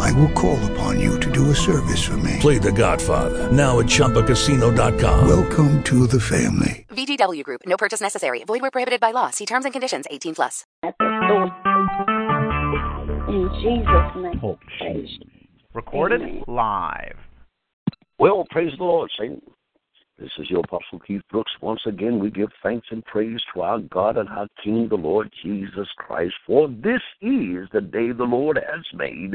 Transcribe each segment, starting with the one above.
I will call upon you to do a service for me. Play The Godfather now at ChumbaCasino.com. Welcome to the family. VGW Group. No purchase necessary. Void where prohibited by law. See terms and conditions. 18 plus. at the source. In Jesus' name. Oh, Talk Recorded Amen. live. Well, praise the Lord, Saint. This is your Apostle Keith Brooks. Once again, we give thanks and praise to our God and our King, the Lord Jesus Christ. For this is the day the Lord has made.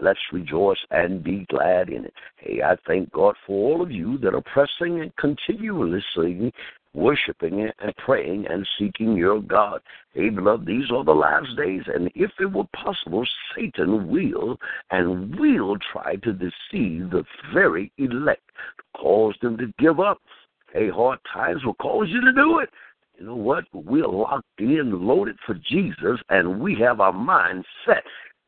Let's rejoice and be glad in it. Hey, I thank God for all of you that are pressing and continuously worshiping and praying and seeking your God. Hey, beloved, these are the last days, and if it were possible, Satan will and will try to deceive the very elect, cause them to give up. Hey, hard times will cause you to do it. You know what? We're locked in, loaded for Jesus, and we have our mind set.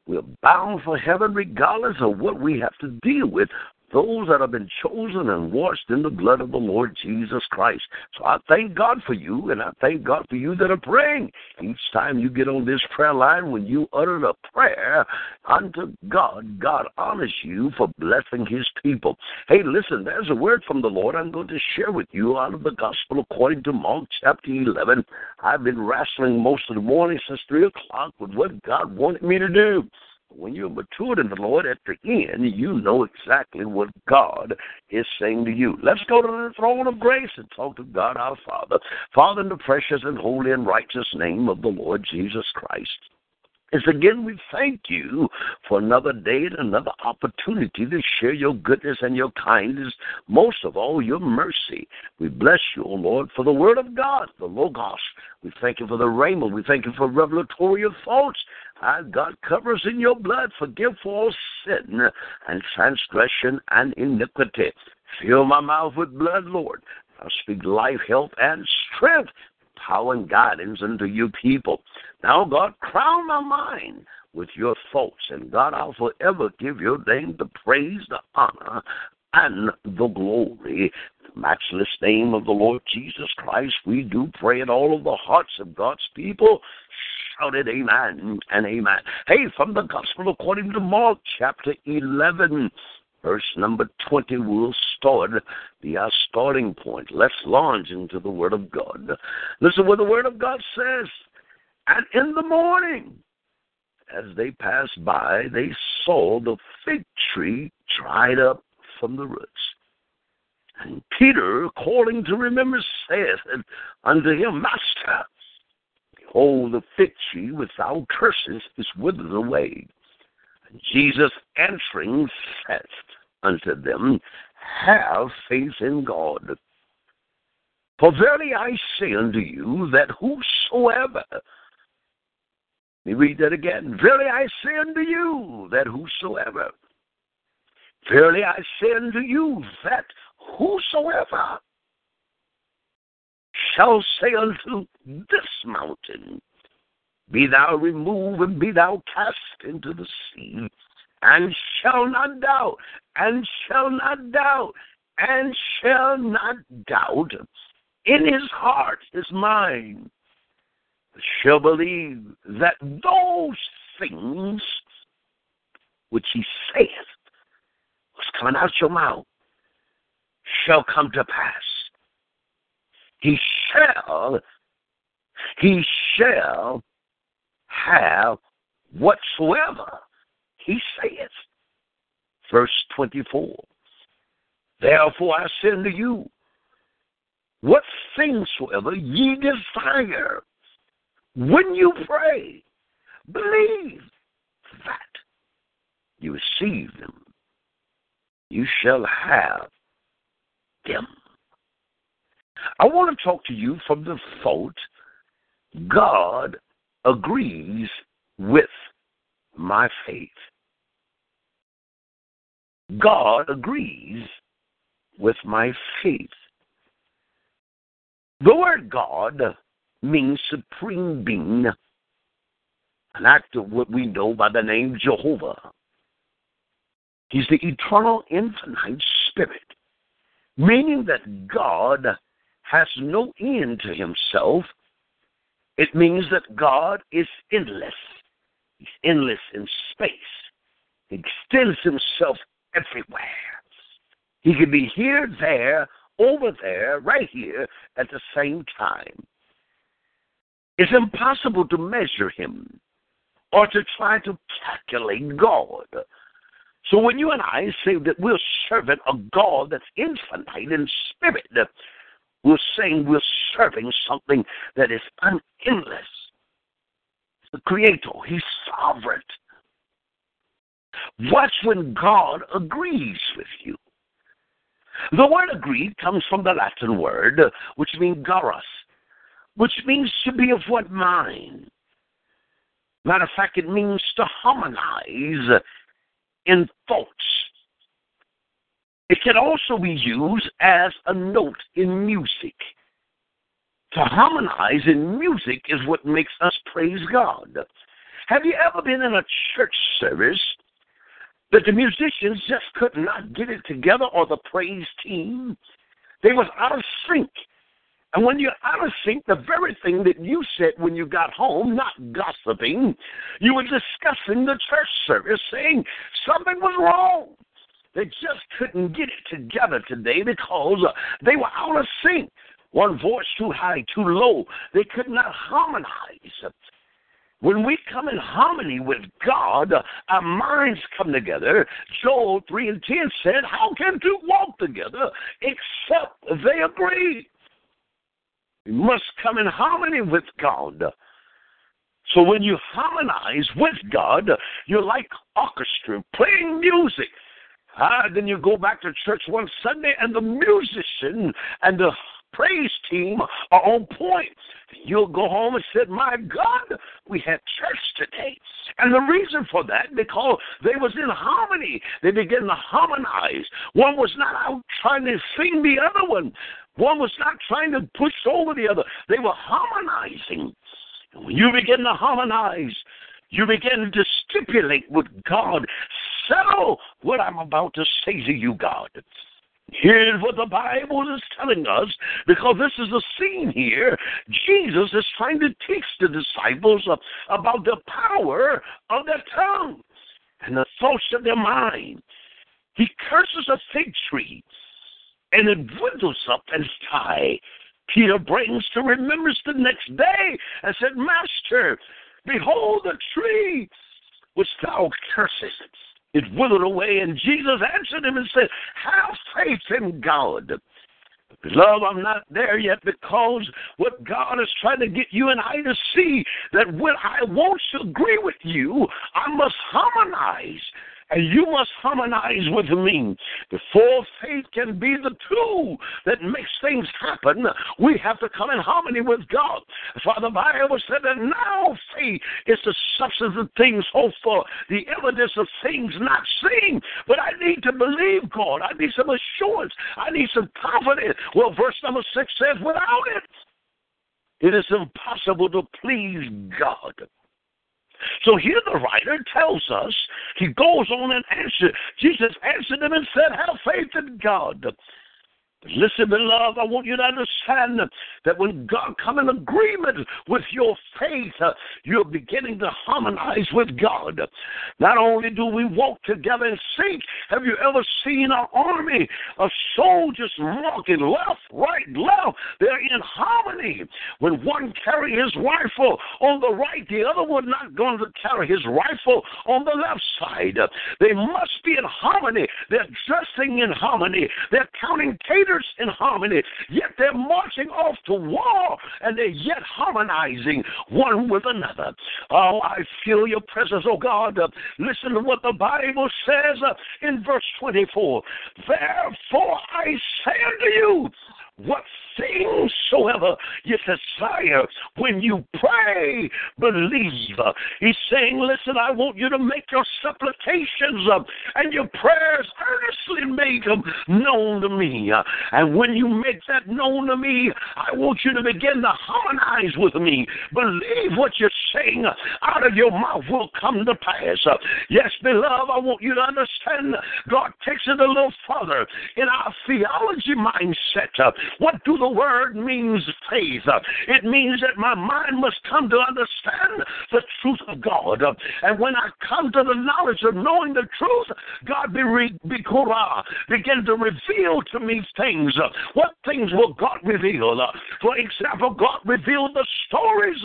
We're bound for heaven regardless of what we have to deal with those that have been chosen and washed in the blood of the Lord Jesus Christ. So I thank God for you, and I thank God for you that are praying. Each time you get on this prayer line, when you utter a prayer unto God, God honors you for blessing his people. Hey, listen, there's a word from the Lord I'm going to share with you out of the gospel according to Mark chapter 11. I've been wrestling most of the morning since 3 o'clock with what God wanted me to do. When you're matured in the Lord at the end, you know exactly what God is saying to you. Let's go to the throne of grace and talk to God our Father. Father, in the precious and holy and righteous name of the Lord Jesus Christ. Is again, we thank you for another day and another opportunity to share your goodness and your kindness, most of all, your mercy. We bless you, O Lord, for the word of God, the Logos. We thank you for the Rhema. We thank you for revelatory thoughts. Our God covers in your blood. Forgive for all sin and transgression and iniquity. Fill my mouth with blood, Lord. I speak life, health, and strength power and guidance unto you people. Now, God, crown my mind with your thoughts, and God, I'll forever give your name the praise, the honor, and the glory. The matchless name of the Lord Jesus Christ, we do pray in all of the hearts of God's people. Shouted amen and amen. Hey, from the Gospel according to Mark chapter 11. Verse number 20 will start the our starting point. Let's launch into the Word of God. Listen what the Word of God says. And in the morning, as they passed by, they saw the fig tree dried up from the roots. And Peter, calling to remember, said unto him, Master, behold, the fig tree without curses is withered away. And Jesus answering said unto them, Have faith in God. For verily I say unto you that whosoever, let me read that again. Verily I say unto you that whosoever, verily I say unto you that whosoever shall say unto this mountain, Be thou removed and be thou cast into the sea, and shall not doubt, and shall not doubt, and shall not doubt in his heart, his mind, shall believe that those things which he saith was coming out your mouth shall come to pass. He shall, he shall have whatsoever he saith. Verse 24. Therefore I say unto you, what things soever ye desire, when you pray, believe that you receive them, you shall have them. I want to talk to you from the thought God agrees with my faith. God agrees with my faith. The word God means supreme being, an act of what we know by the name Jehovah. He's the eternal, infinite spirit, meaning that God has no end to himself. It means that God is endless. He's endless in space. He extends himself everywhere. He can be here, there, over there, right here at the same time. It's impossible to measure him or to try to calculate God. So when you and I say that we're serving a God that's infinite in spirit, we're saying we're serving something that is unendless. The Creator, He's sovereign. Watch when God agrees with you. The word agree comes from the Latin word, which means garas, which means to be of what mind. Matter of fact, it means to harmonize in thoughts. It can also be used as a note in music. To harmonize in music is what makes us praise God. Have you ever been in a church service that the musicians just could not get it together or the praise team? They was out of sync. And when you're out of sync, the very thing that you said when you got home, not gossiping, you were discussing the church service, saying something was wrong. They just couldn't get it together today because uh, they were out of sync. One voice too high, too low. They could not harmonize. When we come in harmony with God, our minds come together. Joel 3 and 10 said, How can two walk together except they agree? We must come in harmony with God. So when you harmonize with God, you're like orchestra playing music. Ah, then you go back to church one Sunday and the musician and the praise team are on point. You'll go home and say, My God, we had church today. And the reason for that, because they was in harmony. They began to harmonize. One was not out trying to sing the other one. One was not trying to push over the other. They were harmonizing. And when you begin to harmonize, you begin to stipulate with God. Settle what I'm about to say to you, God. Here's what the Bible is telling us, because this is a scene here. Jesus is trying to teach the disciples about the power of their tongue and the thoughts of their mind. He curses a fig tree, and it dwindles up and die. Peter brings to remembrance the next day and said, Master, behold the tree which thou cursest it withered away, and Jesus answered him and said, Have faith in God. Love, I'm not there yet because what God is trying to get you and I to see that when I want to agree with you, I must harmonize and you must harmonize with me. Before faith can be the tool that makes things happen, we have to come in harmony with God. For the Bible said that now faith is the substance of things hoped for, the evidence of things not seen. But I need to believe God. I need some assurance. I need some confidence. Well, verse number six says, without it, it is impossible to please God. So here the writer tells us, he goes on and answers. Jesus answered him and said, Have faith in God. Listen, beloved, I want you to understand that when God come in agreement with your faith, uh, you're beginning to harmonize with God. Not only do we walk together in sync, have you ever seen an army of soldiers walking left, right, left? They're in harmony. When one carry his rifle on the right, the other one not going to carry his rifle on the left side. They must be in harmony. They're dressing in harmony. They're counting taters in harmony, yet they're marching off to war and they're yet harmonizing one with another. Oh, I feel your presence, oh God. Listen to what the Bible says in verse 24. Therefore I say unto you, what things soever you desire when you pray, believe. He's saying, Listen, I want you to make your supplications up and your prayers earnestly make them known to me. And when you make that known to me, I want you to begin to harmonize with me. Believe what you're saying out of your mouth will come to pass. Yes, beloved, I want you to understand God takes it a little further in our theology mindset. What do the word means faith? It means that my mind must come to understand the truth of God. And when I come to the knowledge of knowing the truth, God be, re- be begin to reveal to me things. What things will God reveal? For example, God revealed the stories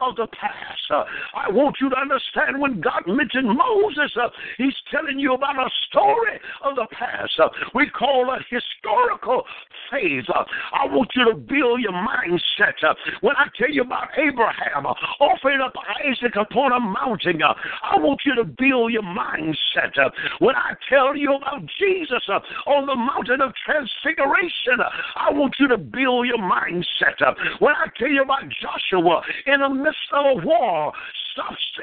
of the past. I want you to understand when God mentioned Moses, he's telling you about a story of the past. We call it historical faith. I want you to build your mindset. When I tell you about Abraham offering up Isaac upon a mountain, I want you to build your mindset. When I tell you about Jesus on the mountain of transfiguration, I want you to build your mindset. When I tell you about Joshua in the midst of a war,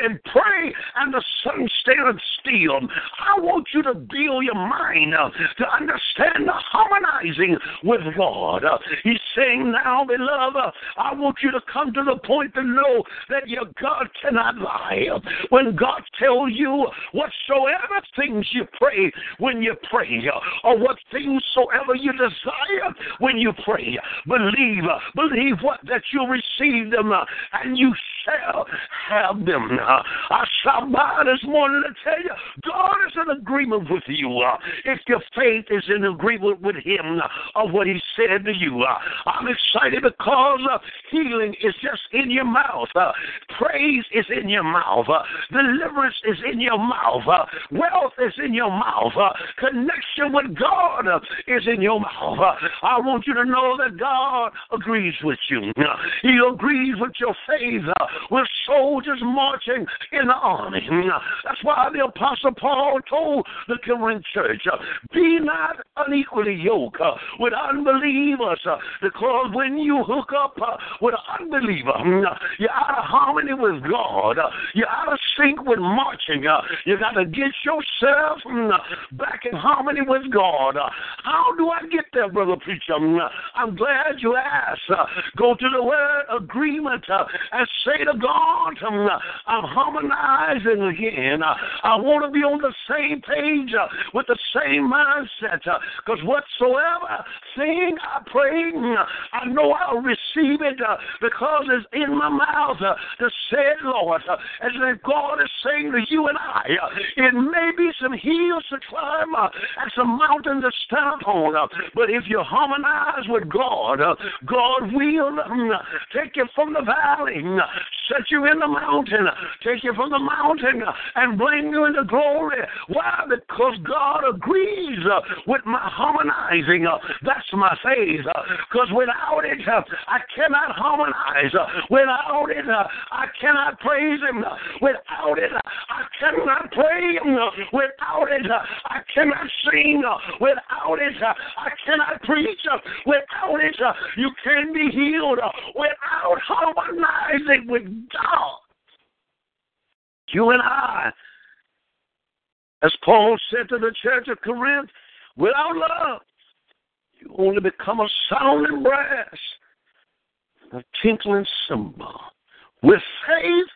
and pray and the sun stands still. I want you to build your mind uh, to understand the harmonizing with God. Uh, he's saying now, beloved, uh, I want you to come to the point to know that your God cannot lie. When God tells you whatsoever things you pray when you pray, or what things soever you desire when you pray, believe, believe what that you receive them and you shall have them. Uh, I stopped by this morning to tell you, God is in agreement with you. Uh, if your faith is in agreement with Him uh, of what He said to you, uh, I'm excited because uh, healing is just in your mouth. Uh, praise is in your mouth. Deliverance is in your mouth. Wealth is in your mouth. Connection with God is in your mouth. I want you to know that God agrees with you. He agrees with your faith. With soldiers marching in the army. That's why the Apostle Paul told the Corinth church, uh, be not unequally yoked uh, with unbelievers, uh, because when you hook up with an unbeliever, hmm, you're out of harmony with God. You're out of sync with marching. You got to get yourself hmm, back in harmony with God. How do I get there, brother preacher? Hmm, I'm glad you asked. Go to the word agreement and say to God, I'm harmonizing again. Uh, I want to be on the same page uh, with the same mindset. Because uh, whatsoever thing I pray, uh, I know I'll receive it uh, because it's in my mouth uh, to say it, Lord. As if God is saying to you and I, it may be some hills to climb and some mountains to stand on. But if you harmonize with God, God will take you from the valley, set you in the mountain, take you from the mountain, and bring you into glory. Why? Because God agrees uh, with my harmonizing. Uh, that's my faith. Uh, because uh, uh, without it, I cannot harmonize. Without it, I cannot praise Him. Uh, without it, I cannot pray Him. Without it, I cannot sing. Without it, I cannot preach. Without it, you can be healed. Without harmonizing with God. You and I, as Paul said to the church of Corinth, without love, you only become a sounding brass, a tinkling cymbal. With faith,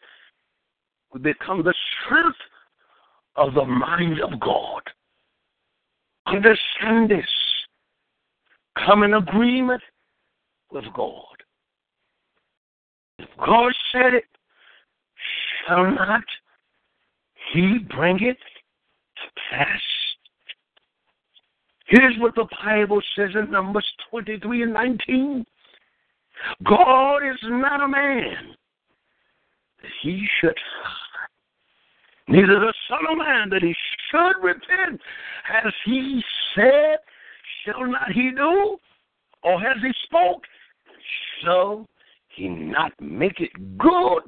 we become the strength of the mind of God. Understand this. Come in agreement with God. God said it, shall not he bring it to pass? Here's what the Bible says in Numbers 23 and 19. God is not a man that he should neither the Son of Man that he should repent. Has he said, shall not he do? Or has he spoke, shall he not make it good?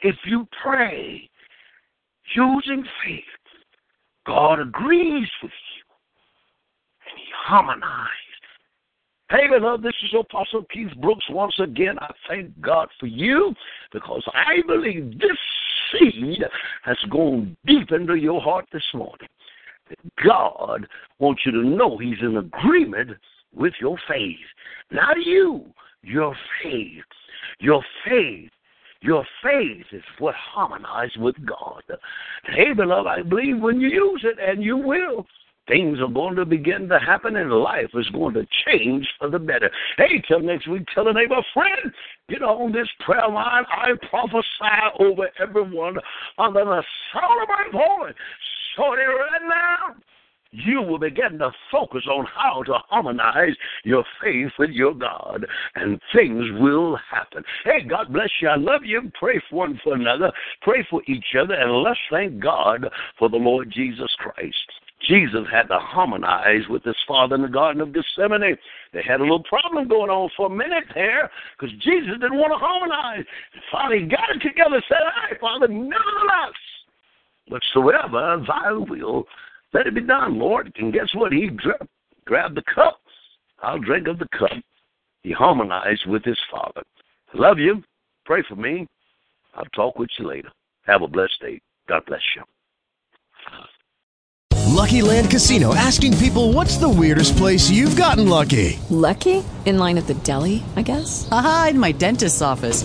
If you pray using faith, God agrees with you and He harmonizes Hey, beloved, this is Apostle Keith Brooks. Once again, I thank God for you because I believe this seed has gone deep into your heart this morning. God wants you to know He's in agreement with your faith. Not you, your faith. Your faith. Your faith is what harmonizes with God. Hey, beloved, I believe when you use it, and you will, things are going to begin to happen and life is going to change for the better. Hey, till next week, tell a neighbor, friend, get on this prayer line. I prophesy over everyone under the sound of my voice. Shorty, right now, you will begin to focus on how to harmonize your faith with your God, and things will happen. Hey, God bless you. I love you. Pray for one for another. Pray for each other, and let's thank God for the Lord Jesus Christ. Jesus had to harmonize with his father in the Garden of Gethsemane. They had a little problem going on for a minute there because Jesus didn't want to harmonize. And finally got it together said, All right, Father, nevertheless, whatsoever thy will, let it be done, Lord. And guess what? He gra- grabbed the cup. I'll drink of the cup. He harmonized with his father. Love you. Pray for me. I'll talk with you later. Have a blessed day. God bless you. Lucky Land Casino asking people what's the weirdest place you've gotten lucky? Lucky? In line at the deli, I guess? Aha, in my dentist's office.